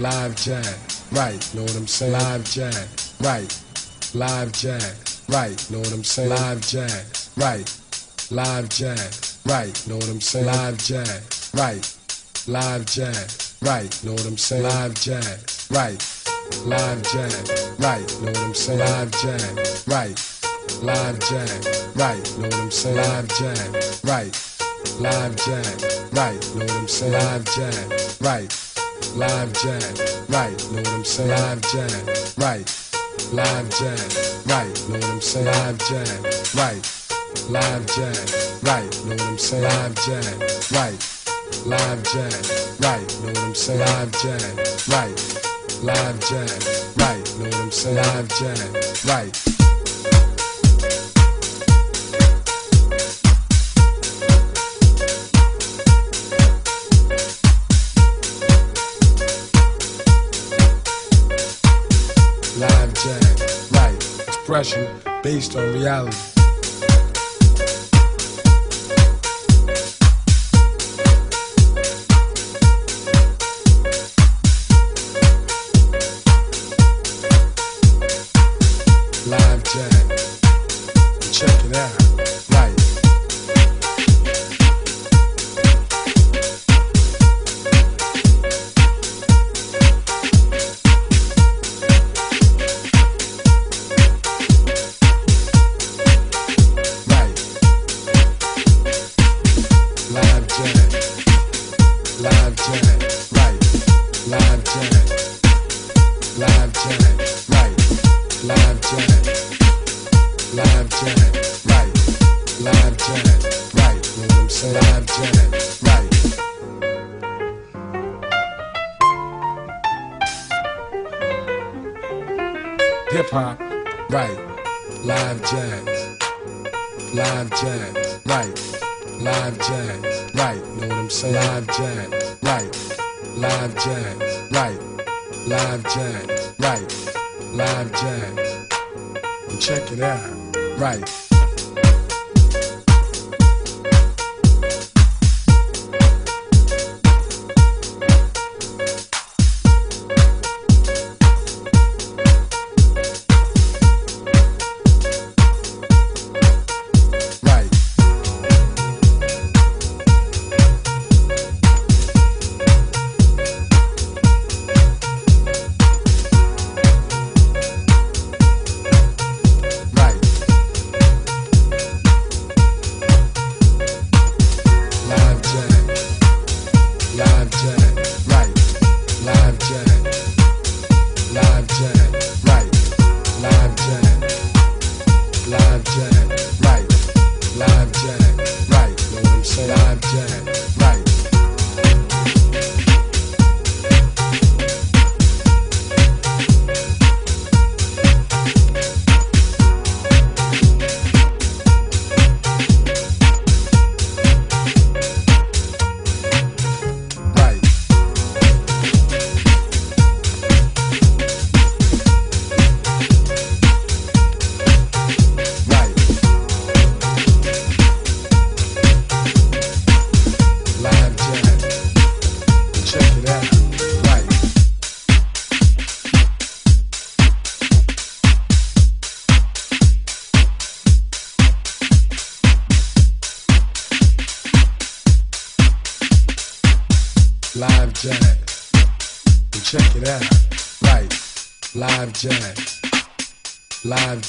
live jazz, right, know what I'm saying? Live jazz, right, live jazz, right, know what I'm saying? Live jazz, right, live jazz, right, know what I'm saying? Live jazz, right, live jazz, right, know what I'm saying? Live jazz, right, live jazz, right, know what I'm saying? Live jazz, right, live jazz, right, know what I'm saying? Live jazz, right. Live jazz, right, know what I'm saying? Live jazz, right. Live jazz, right, know what I'm saying? Live jazz, right. Live jazz, right, know what I'm saying? Live jazz, right. Live jazz, right, know what I'm saying? Live jazz, right. Live jazz, right, know what I'm saying? Live jazz, right. Live jazz, right, know what I'm saying? Live jazz, right. Expression based on reality.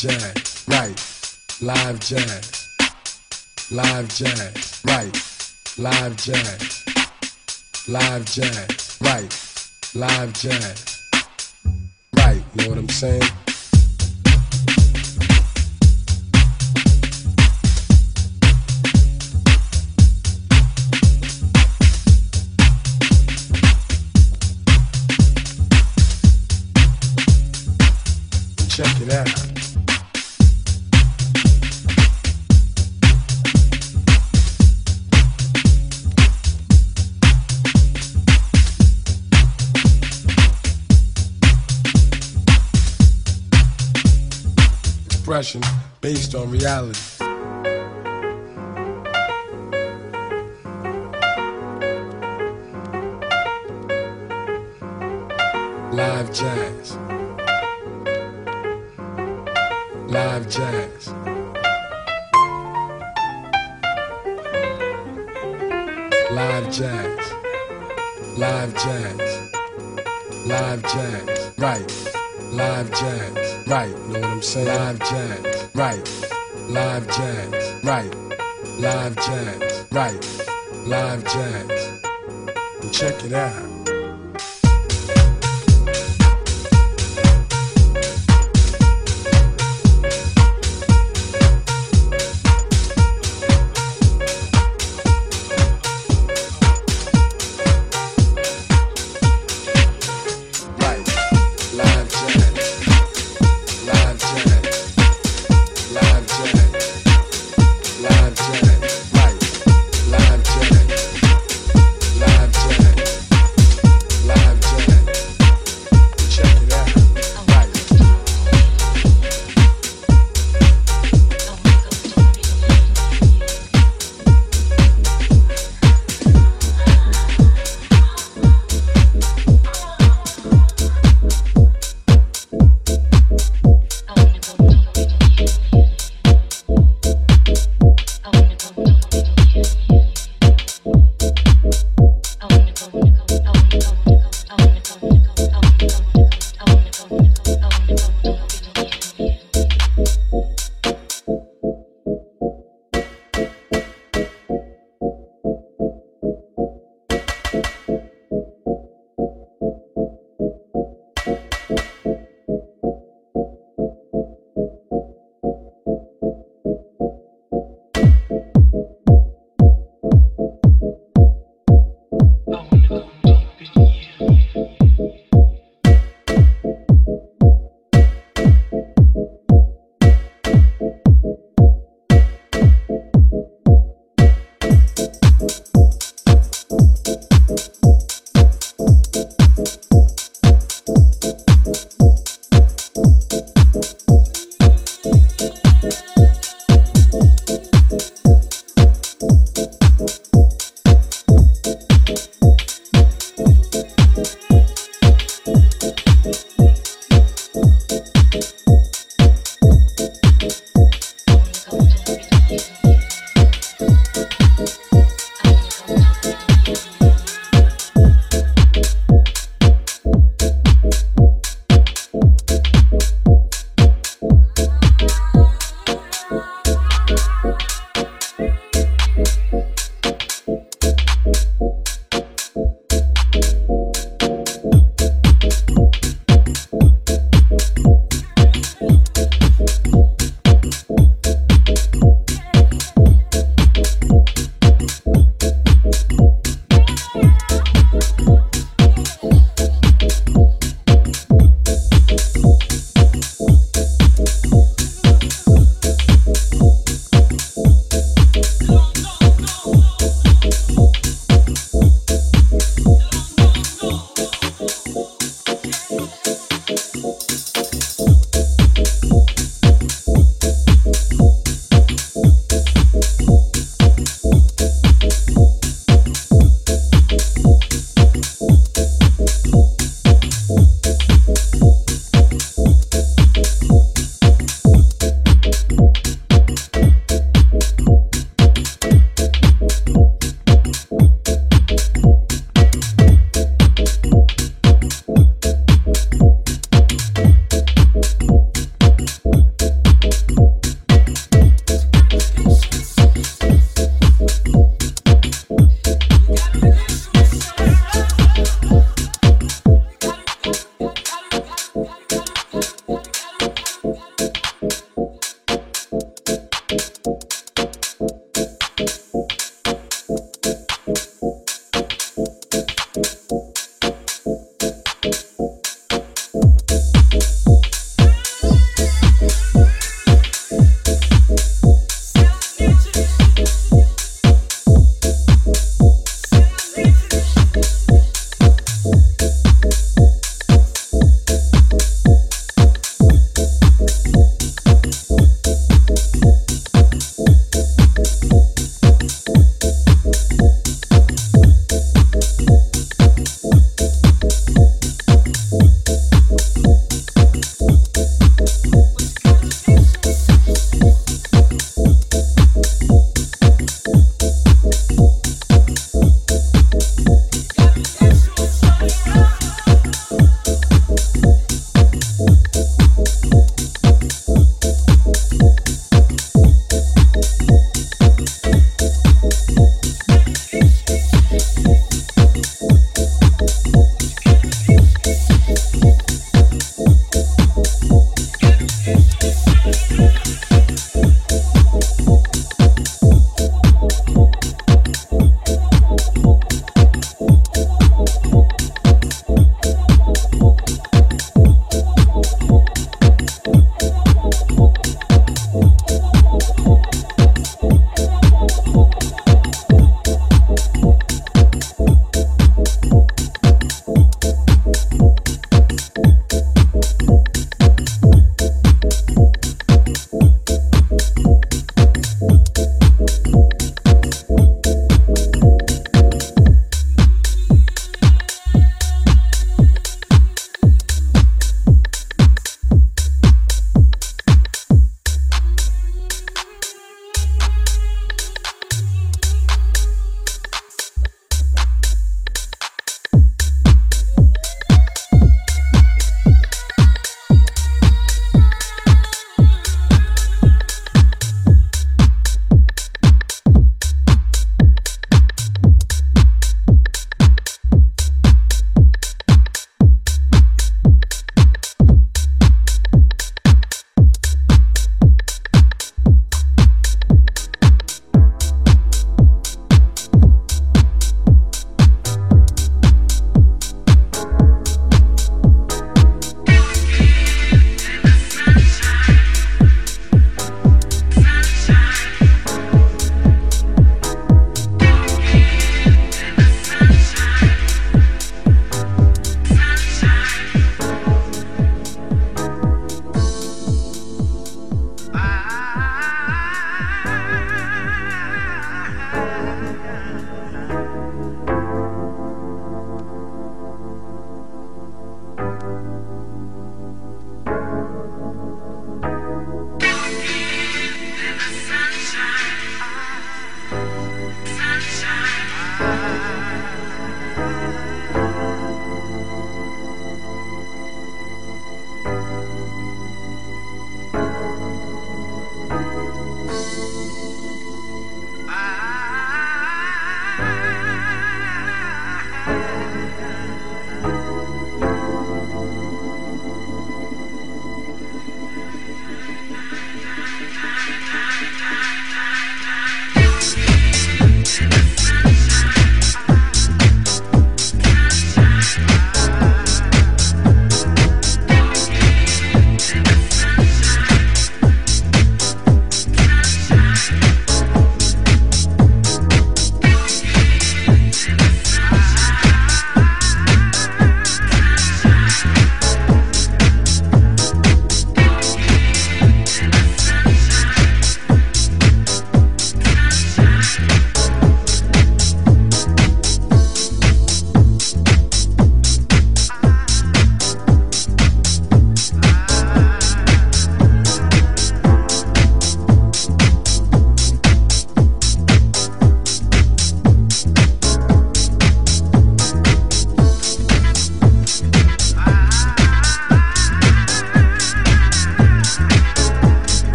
Jazz. Right. Live jazz. Live jazz. Right. Live jazz. Live jazz. Right. Live jazz. Right. You know what I'm saying? Check it out. Based on reality. live jazz, live jazz. Live jazz, live jazz, live jazz, right, live jazz, right, know what I'm saying? Live jazz, right, live jazz, right, live jazz, right, live jazz. Check it out.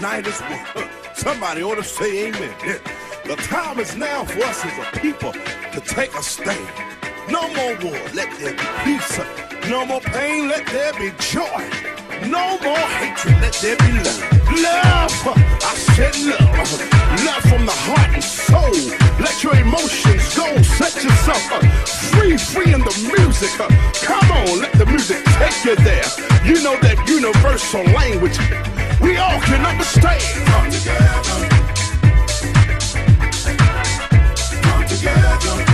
To unite one. Somebody ought to say amen. The time is now for us as a people to take a stand. No more war, let there be peace. No more pain, let there be joy. No more hatred, let there be love. Love, I said love. Love from the heart and soul. Let your emotions go. Set yourself free, free in the music. Come on, let the music take you there. You know that universal language we all can understand. Come together. Come together.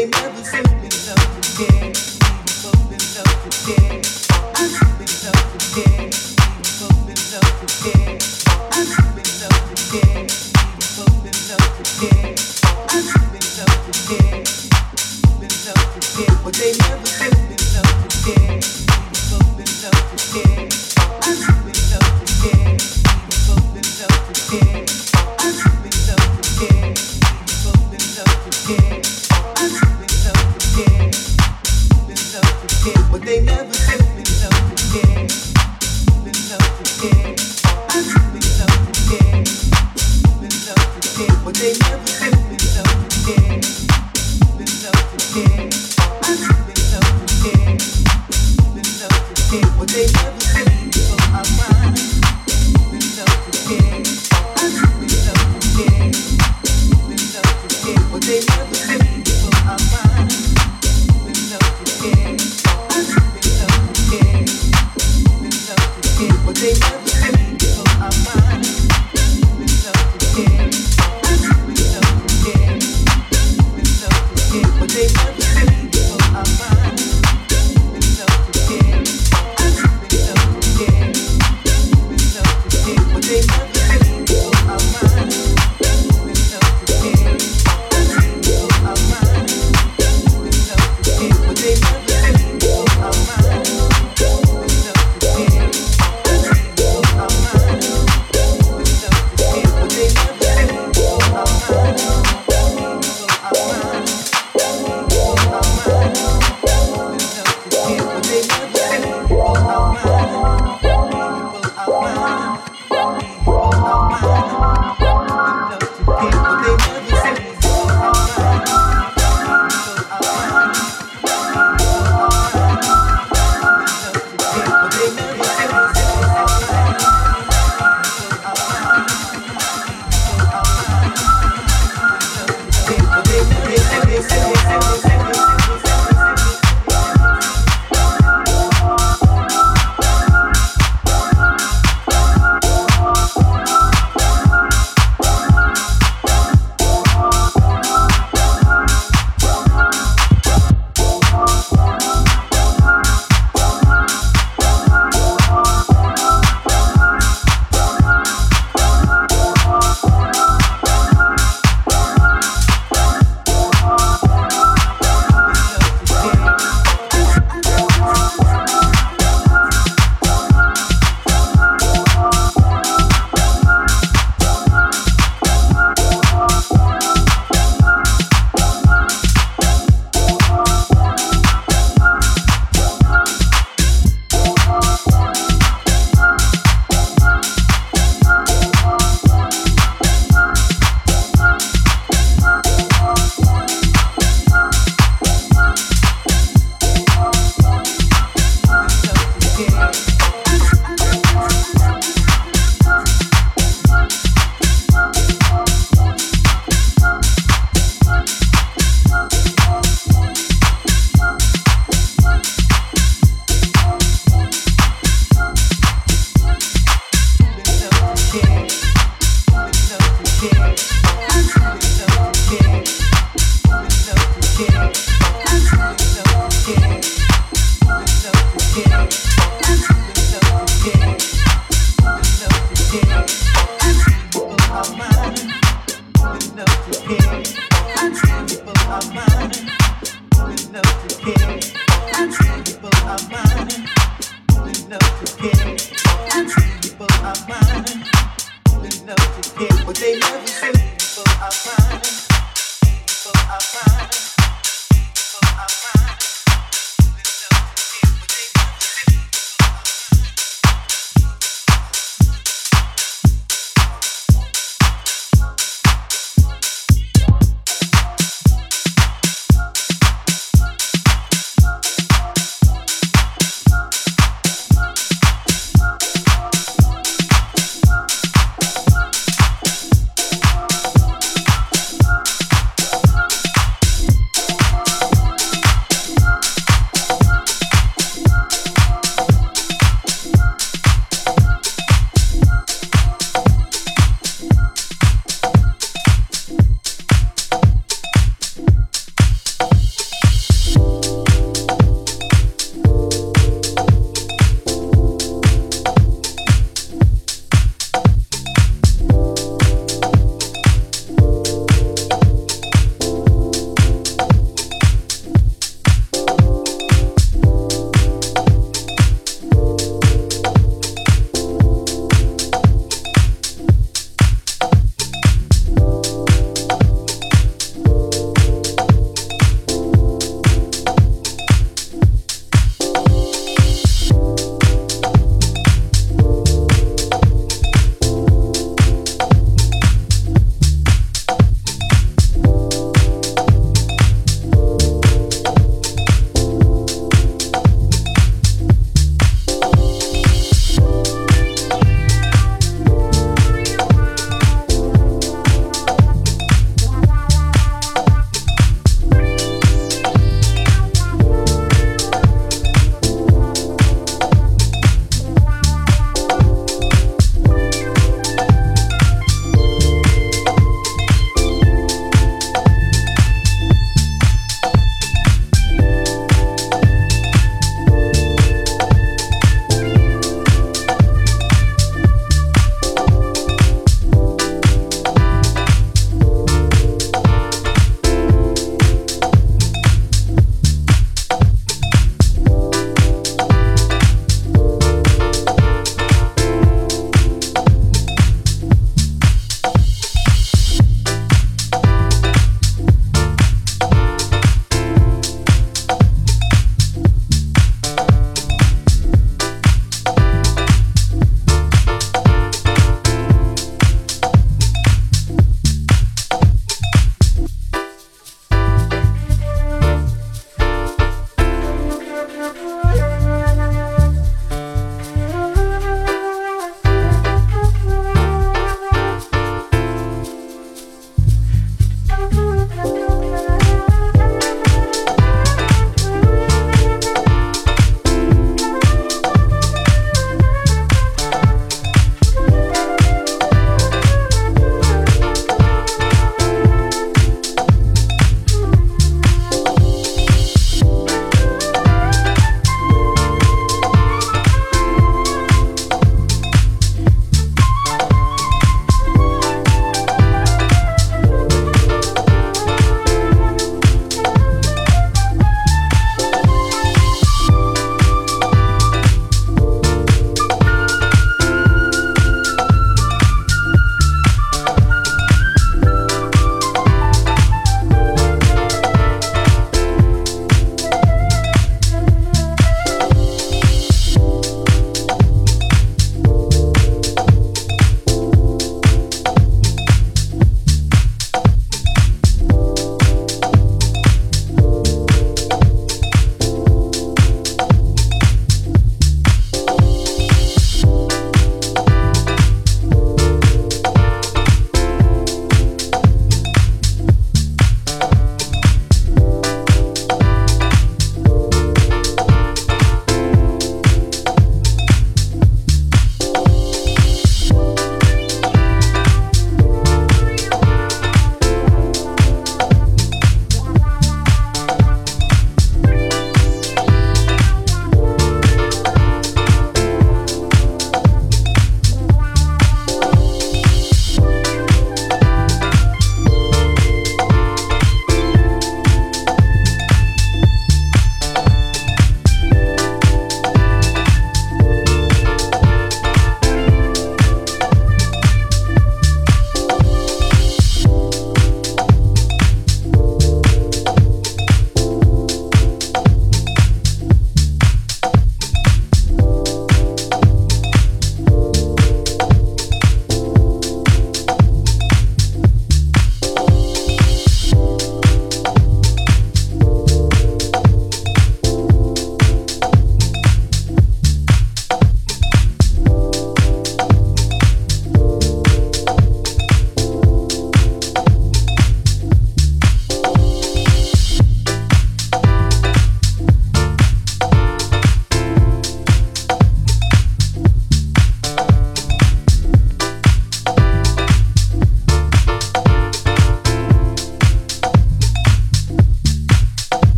they never see.